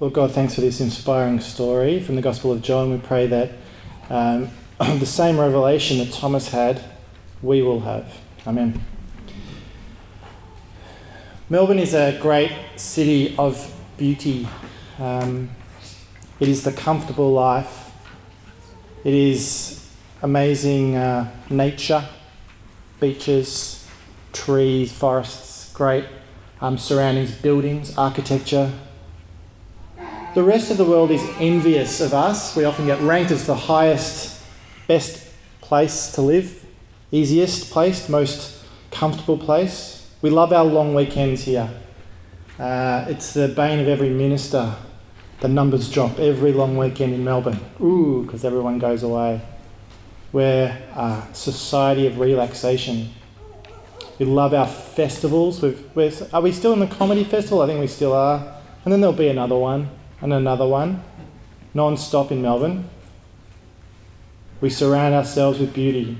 Lord God, thanks for this inspiring story from the Gospel of John. We pray that um, the same revelation that Thomas had, we will have. Amen. Melbourne is a great city of beauty. Um, it is the comfortable life. It is amazing uh, nature, beaches, trees, forests, great um, surroundings, buildings, architecture, the rest of the world is envious of us. We often get ranked as the highest, best place to live, easiest place, most comfortable place. We love our long weekends here. Uh, it's the bane of every minister. The numbers drop every long weekend in Melbourne. Ooh, because everyone goes away. We're a society of relaxation. We love our festivals. We've, are we still in the comedy festival? I think we still are. And then there'll be another one and another one, non stop in Melbourne. We surround ourselves with beauty.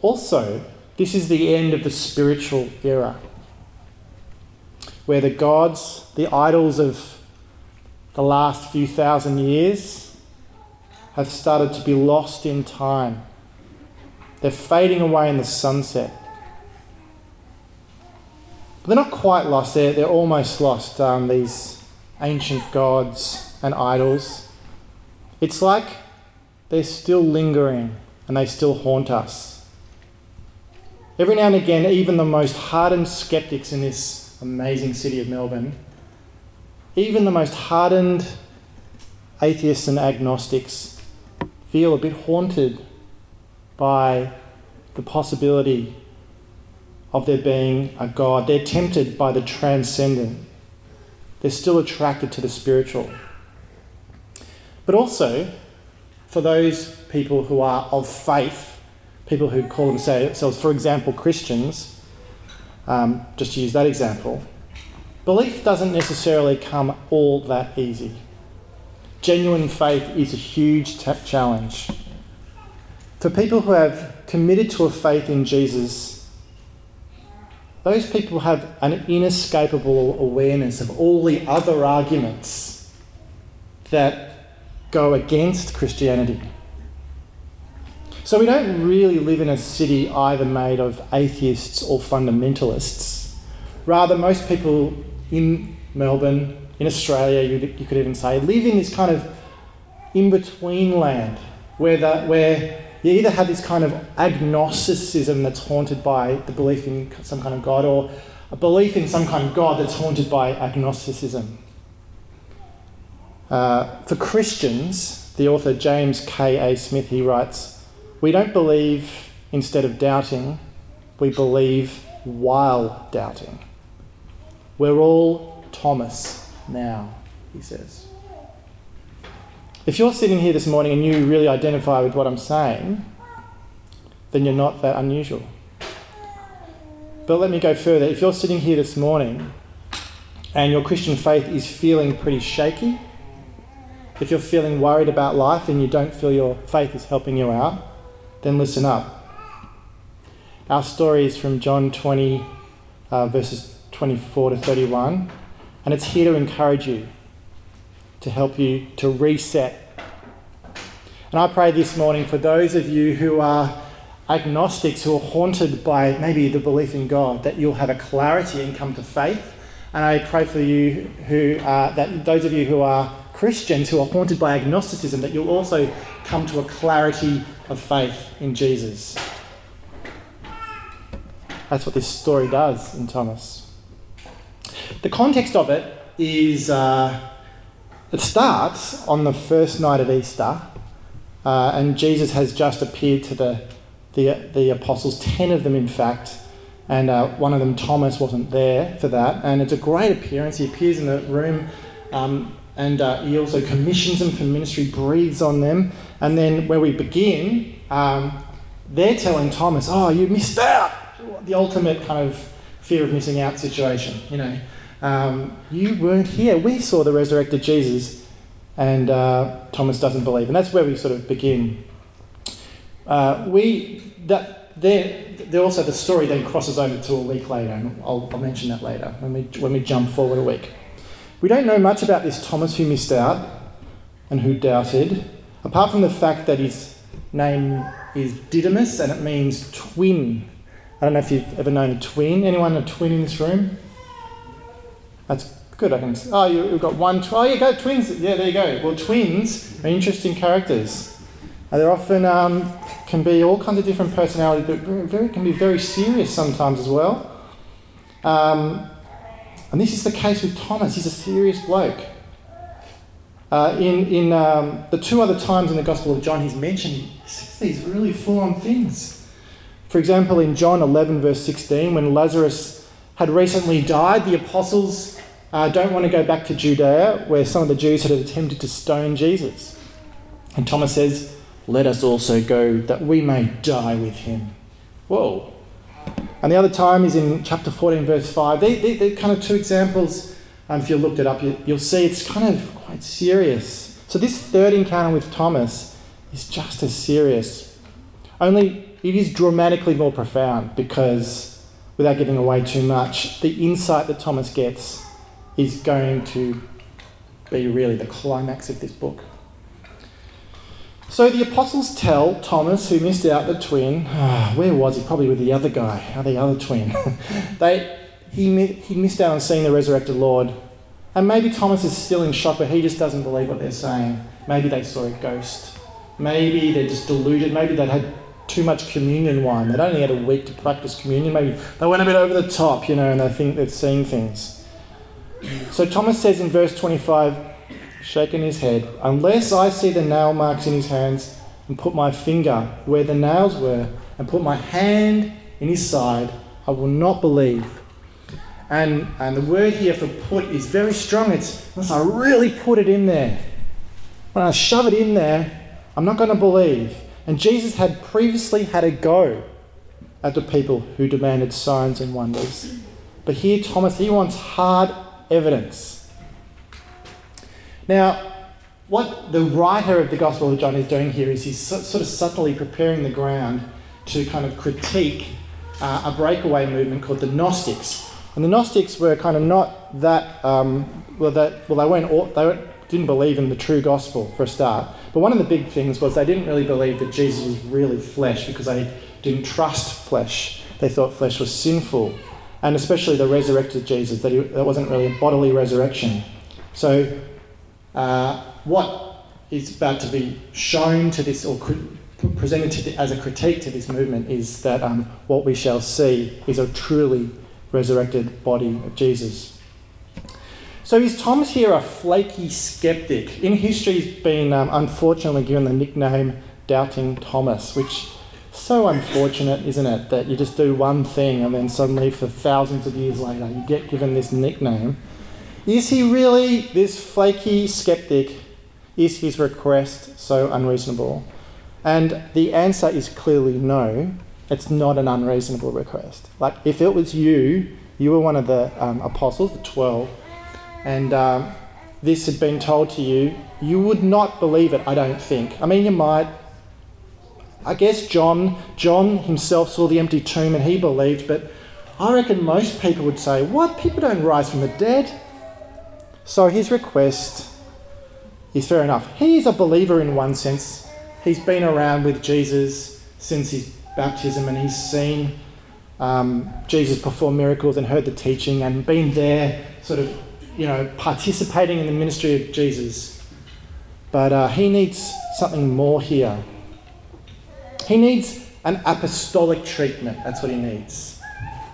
Also, this is the end of the spiritual era, where the gods, the idols of the last few thousand years, have started to be lost in time. They're fading away in the sunset. But they're not quite lost, they're, they're almost lost, um, these ancient gods and idols. It's like they're still lingering and they still haunt us. Every now and again, even the most hardened skeptics in this amazing city of Melbourne, even the most hardened atheists and agnostics, feel a bit haunted by the possibility of there being a God. They're tempted by the transcendent. They're still attracted to the spiritual. But also, for those people who are of faith, people who call themselves, for example, Christians, um, just to use that example, belief doesn't necessarily come all that easy. Genuine faith is a huge t- challenge. For people who have committed to a faith in Jesus, those people have an inescapable awareness of all the other arguments that go against Christianity. So we don't really live in a city either made of atheists or fundamentalists. Rather, most people in Melbourne, in Australia, you, you could even say, live in this kind of in between land where, the, where you either have this kind of agnosticism that's haunted by the belief in some kind of God, or a belief in some kind of God that's haunted by agnosticism. Uh, for Christians, the author James K. A. Smith he writes, "We don't believe instead of doubting, we believe while doubting. We're all Thomas now," he says. If you're sitting here this morning and you really identify with what I'm saying, then you're not that unusual. But let me go further. If you're sitting here this morning and your Christian faith is feeling pretty shaky, if you're feeling worried about life and you don't feel your faith is helping you out, then listen up. Our story is from John 20, uh, verses 24 to 31, and it's here to encourage you to help you to reset. And I pray this morning for those of you who are agnostics, who are haunted by maybe the belief in God, that you'll have a clarity and come to faith. And I pray for you who are, that those of you who are Christians who are haunted by agnosticism, that you'll also come to a clarity of faith in Jesus. That's what this story does in Thomas. The context of it is uh, it starts on the first night of Easter, uh, and Jesus has just appeared to the, the, the apostles, 10 of them, in fact, and uh, one of them, Thomas, wasn't there for that. And it's a great appearance. He appears in the room, um, and uh, he also commissions them for ministry, breathes on them. And then where we begin, um, they're telling Thomas, Oh, you missed out! The ultimate kind of fear of missing out situation, you know. Um, you weren't here. We saw the resurrected Jesus, and uh, Thomas doesn't believe. And that's where we sort of begin. Uh, we that there, there also the story then crosses over to a week later, and I'll, I'll mention that later when we when we jump forward a week. We don't know much about this Thomas who missed out and who doubted, apart from the fact that his name is Didymus and it means twin. I don't know if you've ever known a twin. Anyone a twin in this room? That's good. I can. Oh, you, have got one. Tw- oh, you got twins. Yeah, there you go. Well, twins are interesting characters. They're often um, can be all kinds of different personalities, but very, can be very serious sometimes as well. Um, and this is the case with Thomas. He's a serious bloke. Uh, in in um, the two other times in the Gospel of John, he's mentioned these really full on things. For example, in John 11, verse 16, when Lazarus had recently died, the apostles uh, don't want to go back to Judea, where some of the Jews had attempted to stone Jesus. And Thomas says, Let us also go that we may die with him. Whoa. And the other time is in chapter 14, verse 5. They, they, they're kind of two examples. Um, if you looked it up, you, you'll see it's kind of quite serious. So, this third encounter with Thomas is just as serious. Only it is dramatically more profound because, without giving away too much, the insight that Thomas gets is going to be really the climax of this book. So the apostles tell Thomas, who missed out the twin, oh, where was he? Probably with the other guy, uh, the other twin. they, he, he missed out on seeing the resurrected Lord. And maybe Thomas is still in shock, but he just doesn't believe what they're saying. Maybe they saw a ghost. Maybe they're just deluded. Maybe they had too much communion wine. They'd only had a week to practice communion. Maybe they went a bit over the top, you know, and they think they're seeing things. So Thomas says in verse 25, shaking his head, Unless I see the nail marks in his hands and put my finger where the nails were and put my hand in his side, I will not believe. And, and the word here for put is very strong. It's unless I really put it in there. When I shove it in there, I'm not going to believe. And Jesus had previously had a go at the people who demanded signs and wonders. But here, Thomas, he wants hard evidence. Now, what the writer of the Gospel of John is doing here is he's sort of subtly preparing the ground to kind of critique uh, a breakaway movement called the Gnostics. And the Gnostics were kind of not that, um, well, that, well, they weren't, they didn't believe in the true gospel for a start. But one of the big things was they didn't really believe that Jesus was really flesh because they didn't trust flesh. They thought flesh was sinful and especially the resurrected Jesus, that, he, that wasn't really a bodily resurrection. So, uh, what is about to be shown to this or presented the, as a critique to this movement is that um, what we shall see is a truly resurrected body of Jesus. So is Thomas here a flaky skeptic? In history, he's been um, unfortunately given the nickname Doubting Thomas, which so unfortunate, isn't it, that you just do one thing and then suddenly, for thousands of years later, you get given this nickname. Is he really this flaky skeptic? Is his request so unreasonable? And the answer is clearly no. It's not an unreasonable request. Like, if it was you, you were one of the um, apostles, the 12, and um, this had been told to you, you would not believe it, I don't think. I mean, you might, I guess John, John himself saw the empty tomb and he believed, but I reckon most people would say, What? People don't rise from the dead. So his request is fair enough. He's a believer in one sense. He's been around with Jesus since his baptism and he's seen um, Jesus perform miracles and heard the teaching and been there, sort of, you know, participating in the ministry of Jesus. But uh, he needs something more here. He needs an apostolic treatment. That's what he needs.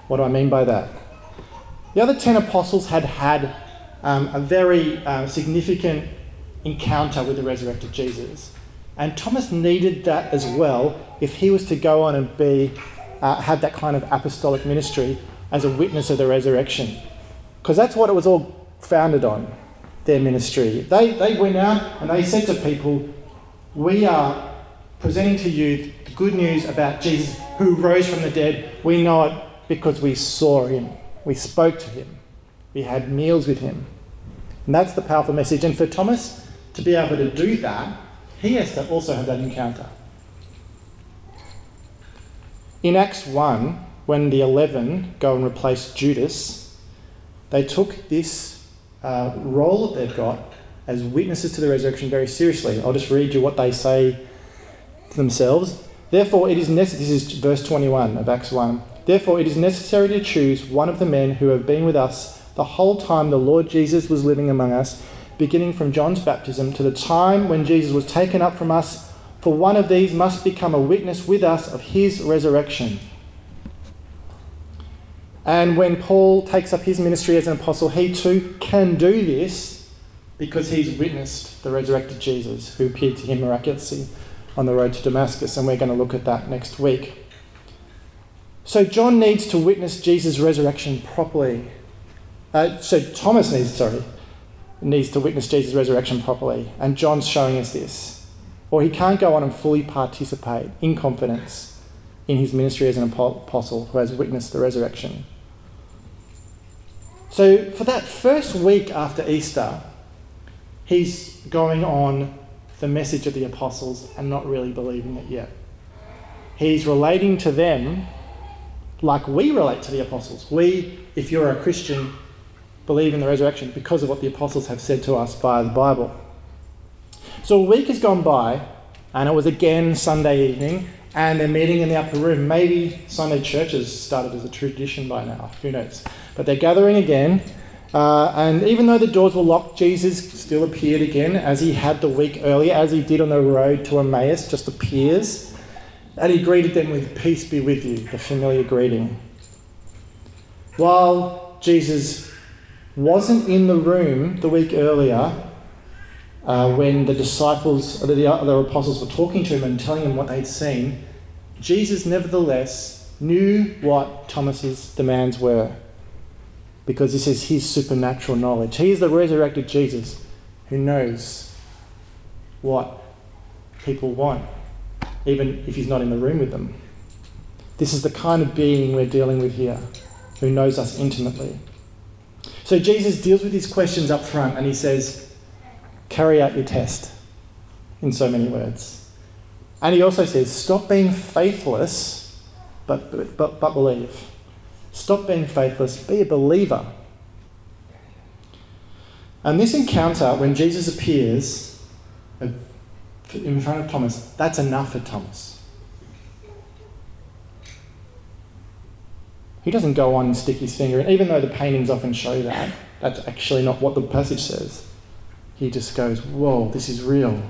What do I mean by that? The other 10 apostles had had um, a very uh, significant encounter with the resurrected Jesus. And Thomas needed that as well if he was to go on and be, uh, have that kind of apostolic ministry as a witness of the resurrection. Because that's what it was all founded on, their ministry. They, they went out and they said to people, We are presenting to you the good news about Jesus who rose from the dead. We know it because we saw him, we spoke to him, we had meals with him. And that's the powerful message. And for Thomas to be able to do that, he has to also have that encounter. In Acts 1, when the 11 go and replace Judas, they took this uh, role that they've got as witnesses to the resurrection very seriously. I'll just read you what they say to themselves. Therefore, it is necessary, this is verse 21 of Acts 1. Therefore, it is necessary to choose one of the men who have been with us the whole time the Lord Jesus was living among us, beginning from John's baptism to the time when Jesus was taken up from us, for one of these must become a witness with us of his resurrection. And when Paul takes up his ministry as an apostle, he too can do this because he's witnessed the resurrected Jesus who appeared to him miraculously on the road to Damascus. And we're going to look at that next week. So John needs to witness Jesus' resurrection properly. Uh, so Thomas needs, sorry, needs to witness Jesus' resurrection properly. And John's showing us this. Or he can't go on and fully participate in confidence in his ministry as an apostle who has witnessed the resurrection. So, for that first week after Easter, he's going on the message of the apostles and not really believing it yet. He's relating to them like we relate to the apostles. We, if you're a Christian, believe in the resurrection because of what the apostles have said to us via the Bible. So a week has gone by, and it was again Sunday evening, and they're meeting in the upper room. Maybe Sunday church has started as a tradition by now, who knows? But they're gathering again, uh, and even though the doors were locked, Jesus still appeared again, as he had the week earlier, as he did on the road to Emmaus, just appears. And he greeted them with, Peace be with you, the familiar greeting. While Jesus wasn't in the room the week earlier, uh, when the disciples, the other apostles were talking to him and telling him what they'd seen, Jesus nevertheless knew what Thomas's demands were because this is his supernatural knowledge. He is the resurrected Jesus who knows what people want, even if he's not in the room with them. This is the kind of being we're dealing with here, who knows us intimately. So Jesus deals with these questions up front and he says, Carry out your test, in so many words. And he also says, Stop being faithless, but, but, but believe. Stop being faithless, be a believer. And this encounter, when Jesus appears in front of Thomas, that's enough for Thomas. He doesn't go on and stick his finger in, even though the paintings often show that. That's actually not what the passage says. He just goes, Whoa, this is real.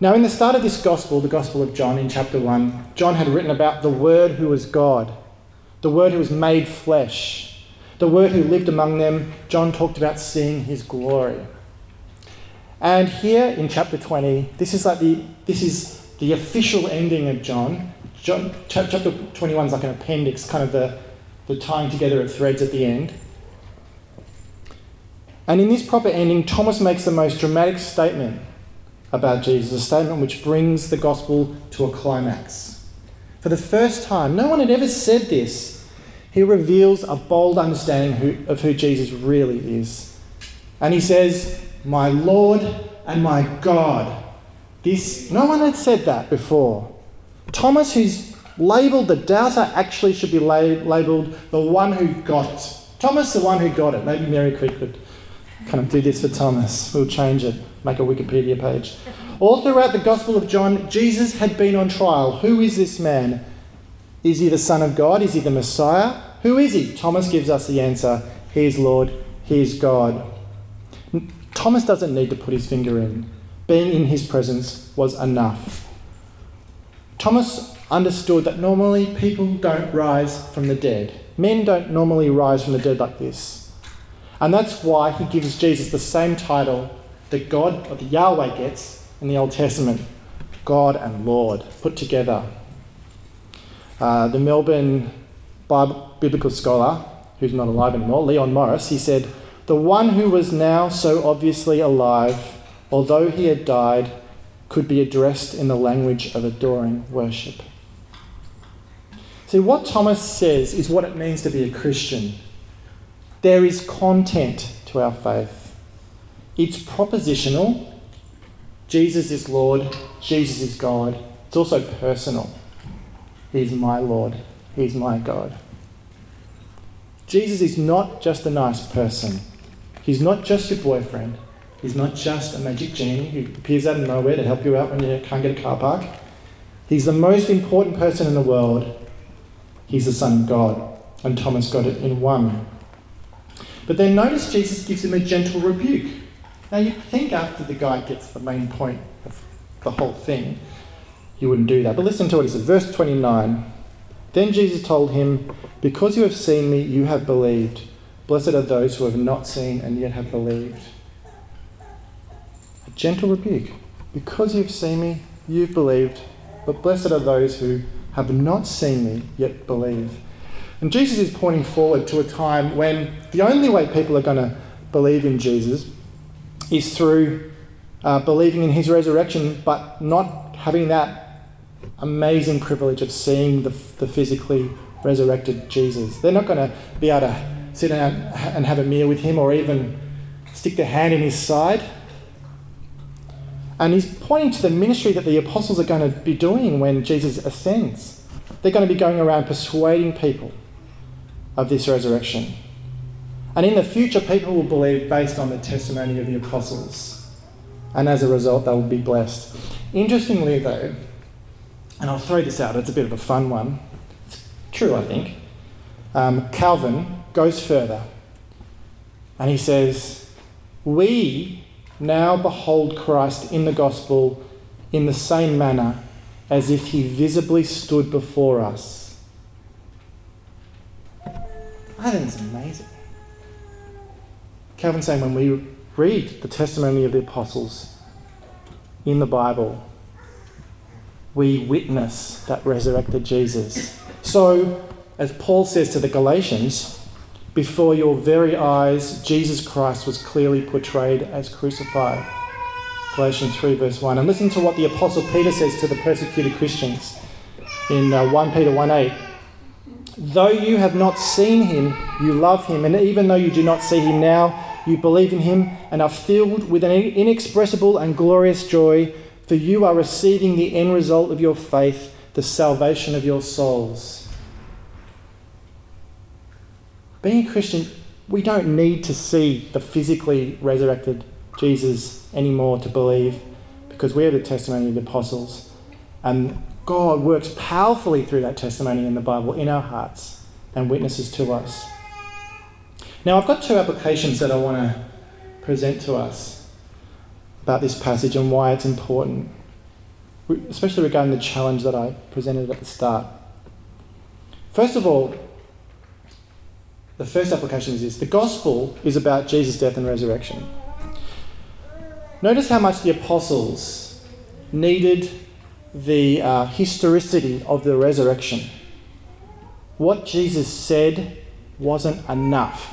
Now, in the start of this gospel, the Gospel of John, in chapter 1, John had written about the Word who was God the Word who was made flesh, the Word who lived among them. John talked about seeing his glory. And here in chapter 20, this is like the, this is the official ending of John. John chapter 21 is like an appendix, kind of the, the tying together of threads at the end. And in this proper ending, Thomas makes the most dramatic statement about Jesus, a statement which brings the gospel to a climax. For the first time, no one had ever said this he reveals a bold understanding of who Jesus really is. And he says, My Lord and my God. This, no one had said that before. Thomas, who's labelled the doubter, actually should be labelled the one who got it. Thomas, the one who got it. Maybe Mary Creek could kind of do this for Thomas. We'll change it, make a Wikipedia page. All throughout the Gospel of John, Jesus had been on trial. Who is this man? Is he the Son of God? Is he the Messiah? Who is he? Thomas gives us the answer He is Lord, He is God. Thomas doesn't need to put his finger in. Being in his presence was enough. Thomas understood that normally people don't rise from the dead. Men don't normally rise from the dead like this. And that's why he gives Jesus the same title that God, or the Yahweh, gets in the Old Testament God and Lord, put together. Uh, the Melbourne Bible, biblical scholar, who's not alive anymore, Leon Morris, he said, The one who was now so obviously alive, although he had died, could be addressed in the language of adoring worship. See, what Thomas says is what it means to be a Christian. There is content to our faith, it's propositional. Jesus is Lord, Jesus is God. It's also personal. He's my Lord, He's my God. Jesus is not just a nice person, He's not just your boyfriend. He's not just a magic genie who appears out of nowhere to help you out when you can't get a car park. He's the most important person in the world. He's the Son of God. And Thomas got it in one. But then notice Jesus gives him a gentle rebuke. Now you'd think after the guy gets the main point of the whole thing, you wouldn't do that. But listen to what he says. Verse 29. Then Jesus told him, Because you have seen me, you have believed. Blessed are those who have not seen and yet have believed. A gentle rebuke. Because you've seen me, you've believed. But blessed are those who have not seen me yet believe. And Jesus is pointing forward to a time when the only way people are going to believe in Jesus is through uh, believing in his resurrection, but not having that amazing privilege of seeing the, the physically resurrected Jesus. They're not going to be able to sit down and have a meal with him or even stick their hand in his side. And he's pointing to the ministry that the apostles are going to be doing when Jesus ascends. They're going to be going around persuading people of this resurrection. And in the future, people will believe based on the testimony of the apostles. And as a result, they will be blessed. Interestingly, though, and I'll throw this out, it's a bit of a fun one. It's true, I think. Um, Calvin goes further and he says, We now behold Christ in the gospel in the same manner as if he visibly stood before us. Calvin's saying when we read the testimony of the apostles in the Bible, we witness that resurrected Jesus. So, as Paul says to the Galatians, before your very eyes, Jesus Christ was clearly portrayed as crucified. Galatians 3, verse 1. And listen to what the Apostle Peter says to the persecuted Christians in uh, 1 Peter 1 8. Though you have not seen him, you love him, and even though you do not see him now, you believe in him and are filled with an inexpressible and glorious joy, for you are receiving the end result of your faith, the salvation of your souls. Being a Christian, we don't need to see the physically resurrected Jesus anymore to believe because we have the testimony of the apostles. And God works powerfully through that testimony in the Bible in our hearts and witnesses to us. Now, I've got two applications that I want to present to us about this passage and why it's important, especially regarding the challenge that I presented at the start. First of all, the first application is this the gospel is about Jesus' death and resurrection. Notice how much the apostles needed the uh, historicity of the resurrection. What Jesus said wasn't enough,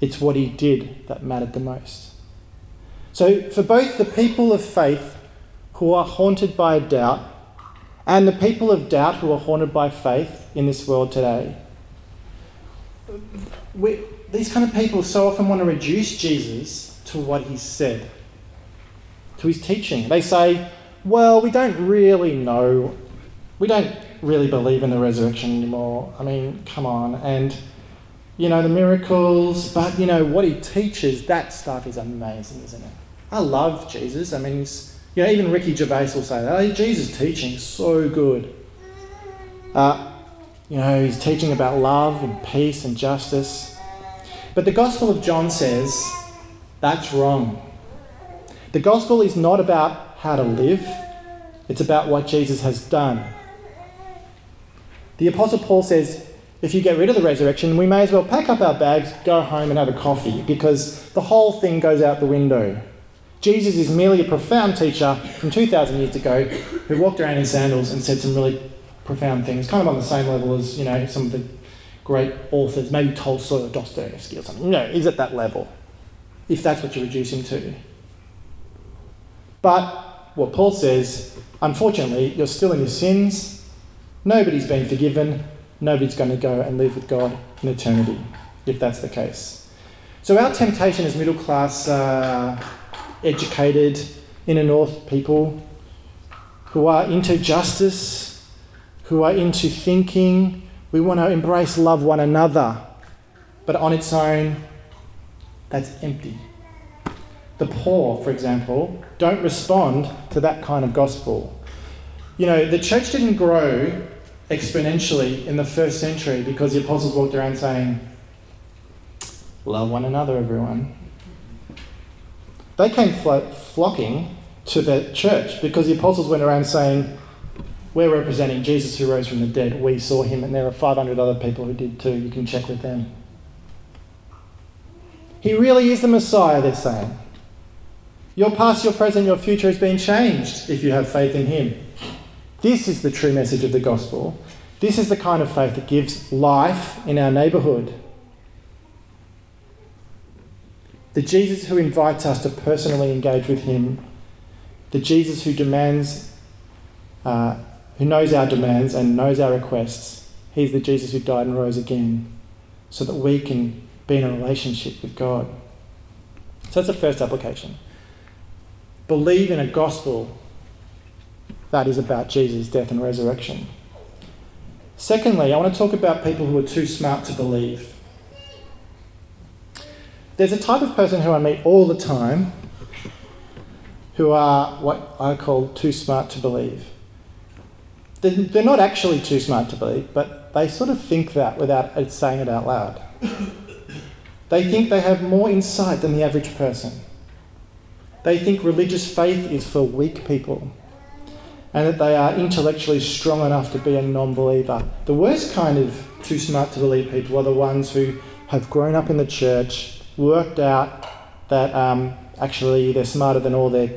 it's what he did that mattered the most. So, for both the people of faith who are haunted by doubt and the people of doubt who are haunted by faith in this world today, we, these kind of people so often want to reduce Jesus to what he said, to his teaching. They say, well, we don't really know, we don't really believe in the resurrection anymore. I mean, come on. And, you know, the miracles, but, you know, what he teaches, that stuff is amazing, isn't it? I love Jesus. I mean, you know, even Ricky Gervais will say that. Oh, Jesus' teaching is so good. Uh, you know, he's teaching about love and peace and justice. But the Gospel of John says that's wrong. The Gospel is not about how to live, it's about what Jesus has done. The Apostle Paul says if you get rid of the resurrection, we may as well pack up our bags, go home, and have a coffee because the whole thing goes out the window. Jesus is merely a profound teacher from 2,000 years ago who walked around in sandals and said some really profound things, kind of on the same level as, you know, some of the great authors, maybe Tolstoy or Dostoevsky or something. Know, is at that level, if that's what you reduce him to. But what Paul says, unfortunately, you're still in your sins, nobody's been forgiven, nobody's going to go and live with God in eternity, if that's the case. So our temptation as middle class, uh, educated, inner north people who are into justice, who are into thinking. We want to embrace love one another, but on its own, that's empty. The poor, for example, don't respond to that kind of gospel. You know, the church didn't grow exponentially in the first century because the apostles walked around saying, Love one another, everyone. They came flo- flocking to the church because the apostles went around saying, We're representing Jesus who rose from the dead. We saw him, and there are 500 other people who did too. You can check with them. He really is the Messiah, they're saying. Your past, your present, your future has been changed if you have faith in him. This is the true message of the gospel. This is the kind of faith that gives life in our neighbourhood. The Jesus who invites us to personally engage with him, the Jesus who demands, uh, who knows our demands and knows our requests, he's the Jesus who died and rose again so that we can be in a relationship with God. So that's the first application. Believe in a gospel that is about Jesus' death and resurrection. Secondly, I want to talk about people who are too smart to believe. There's a type of person who I meet all the time who are what I call too smart to believe. They're not actually too smart to believe, but they sort of think that without saying it out loud. They think they have more insight than the average person. They think religious faith is for weak people and that they are intellectually strong enough to be a non believer. The worst kind of too smart to believe people are the ones who have grown up in the church, worked out that um, actually they're smarter than all their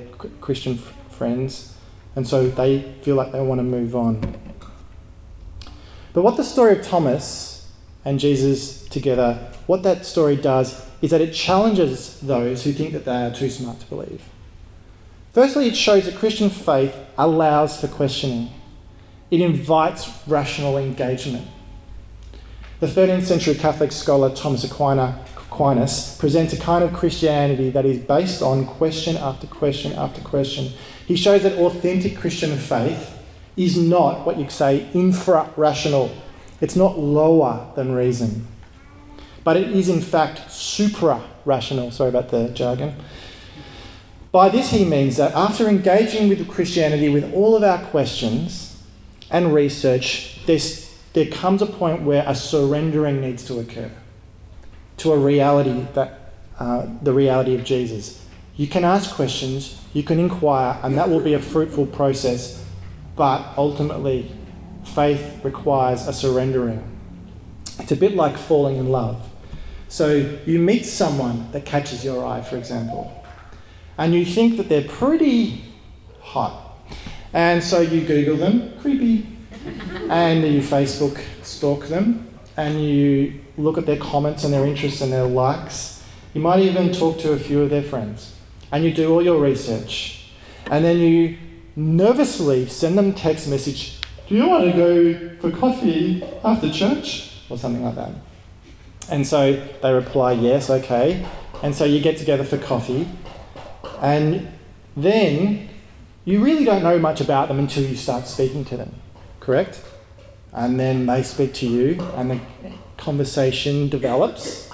Christian f- friends, and so they feel like they want to move on. But what the story of Thomas and Jesus together, what that story does is that it challenges those who think that they are too smart to believe. Firstly, it shows that Christian faith allows for questioning. It invites rational engagement. The 13th century Catholic scholar Thomas Aquinas presents a kind of Christianity that is based on question after question after question. He shows that authentic Christian faith is not what you'd say infra rational, it's not lower than reason but it is in fact supra rational. Sorry about the jargon. By this, he means that after engaging with Christianity with all of our questions and research, there comes a point where a surrendering needs to occur to a reality that uh, the reality of Jesus. You can ask questions, you can inquire, and that will be a fruitful process, but ultimately, faith requires a surrendering. It's a bit like falling in love. So you meet someone that catches your eye, for example, and you think that they're pretty hot. And so you Google them, creepy, and you Facebook stalk them, and you look at their comments and their interests and their likes. You might even talk to a few of their friends, and you do all your research. And then you nervously send them text message, do you want to go for coffee after church? Or something like that. And so they reply, yes, okay. And so you get together for coffee. And then you really don't know much about them until you start speaking to them, correct? And then they speak to you, and the conversation develops.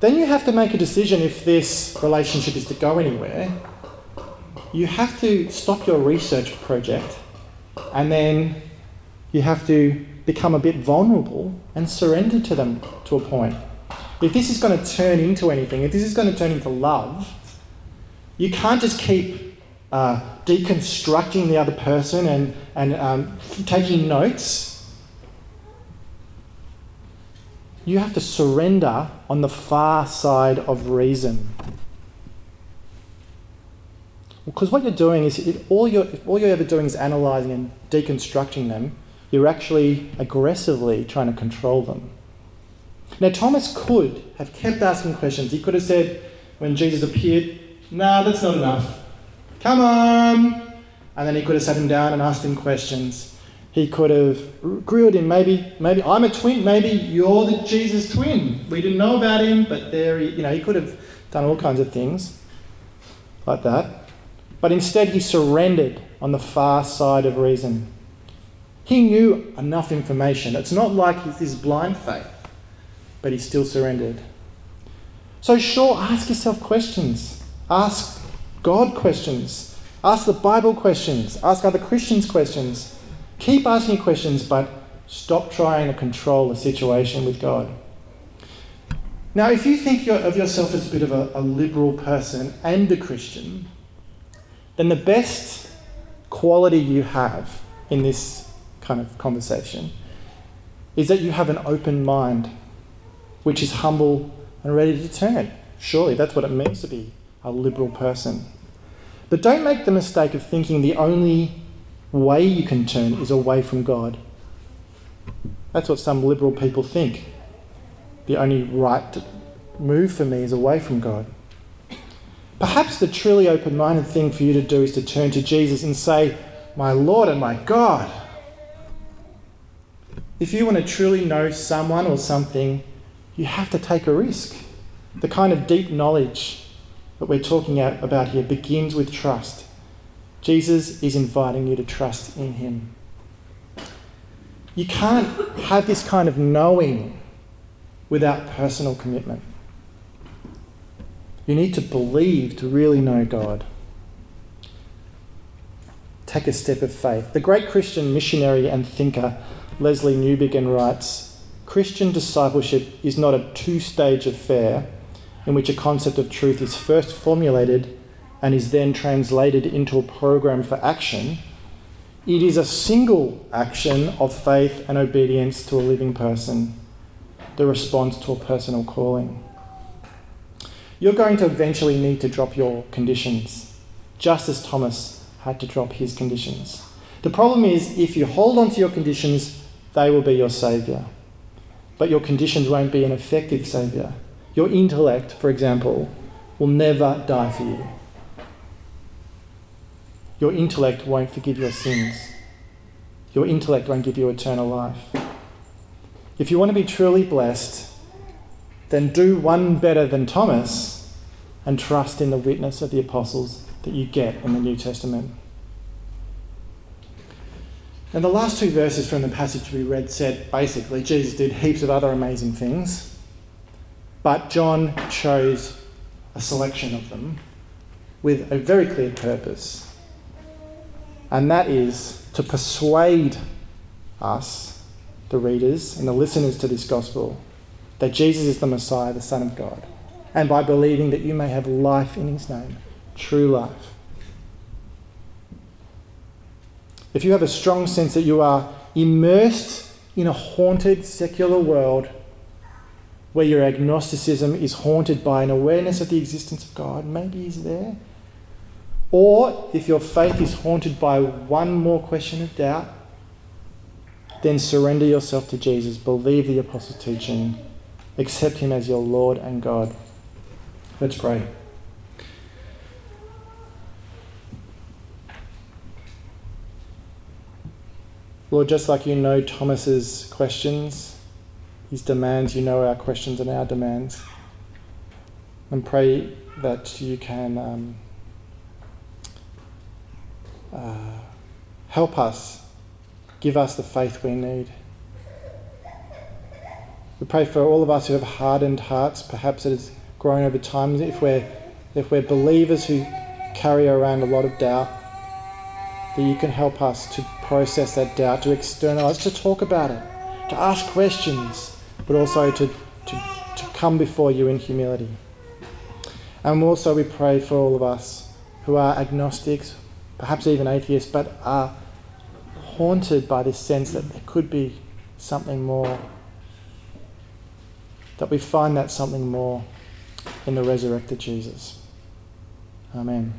Then you have to make a decision if this relationship is to go anywhere. You have to stop your research project, and then you have to become a bit vulnerable and surrender to them to a point. If this is going to turn into anything, if this is going to turn into love, you can't just keep uh, deconstructing the other person and, and um, taking notes. You have to surrender on the far side of reason. Because what you're doing is, it, all, you're, all you're ever doing is analysing and deconstructing them you're actually aggressively trying to control them. Now, Thomas could have kept asking questions. He could have said, when Jesus appeared, Nah, that's not enough. Come on! And then he could have sat him down and asked him questions. He could have grilled him. Maybe, maybe I'm a twin. Maybe you're the Jesus twin. We didn't know about him, but there, he, you know, he could have done all kinds of things like that. But instead, he surrendered on the far side of reason. He knew enough information. It's not like this blind faith, but he still surrendered. So, sure, ask yourself questions. Ask God questions. Ask the Bible questions. Ask other Christians questions. Keep asking questions, but stop trying to control the situation with God. Now, if you think of yourself as a bit of a, a liberal person and a Christian, then the best quality you have in this kind of conversation is that you have an open mind, which is humble and ready to turn. Surely that's what it means to be a liberal person. But don't make the mistake of thinking the only way you can turn is away from God. That's what some liberal people think. The only right move for me is away from God. Perhaps the truly open minded thing for you to do is to turn to Jesus and say, My Lord and my God. If you want to truly know someone or something, you have to take a risk. The kind of deep knowledge that we're talking about here begins with trust. Jesus is inviting you to trust in him. You can't have this kind of knowing without personal commitment. You need to believe to really know God. Take a step of faith. The great Christian missionary and thinker Lesslie Newbigin writes Christian discipleship is not a two stage affair in which a concept of truth is first formulated and is then translated into a program for action. It is a single action of faith and obedience to a living person, the response to a personal calling. You're going to eventually need to drop your conditions, just as Thomas had to drop his conditions. The problem is, if you hold on to your conditions, they will be your saviour. But your conditions won't be an effective saviour. Your intellect, for example, will never die for you. Your intellect won't forgive your sins. Your intellect won't give you eternal life. If you want to be truly blessed, then do one better than Thomas and trust in the witness of the apostles that you get in the New Testament. And the last two verses from the passage we read said basically Jesus did heaps of other amazing things, but John chose a selection of them with a very clear purpose, and that is to persuade us, the readers and the listeners to this gospel, that Jesus is the Messiah, the Son of God, and by believing that you may have life in his name, true life. If you have a strong sense that you are immersed in a haunted secular world where your agnosticism is haunted by an awareness of the existence of God, maybe He's there. Or if your faith is haunted by one more question of doubt, then surrender yourself to Jesus, believe the apostles' teaching, Accept Him as your Lord and God. Let's pray. Lord, just like you know Thomas's questions, his demands, you know our questions and our demands. And pray that you can um, uh, help us, give us the faith we need. We pray for all of us who have hardened hearts, perhaps it has grown over time. If we're, if we're believers who carry around a lot of doubt, that you can help us to process that doubt, to externalize, to talk about it, to ask questions, but also to, to, to come before you in humility. And also, we pray for all of us who are agnostics, perhaps even atheists, but are haunted by this sense that there could be something more that we find that something more in the resurrected Jesus. Amen.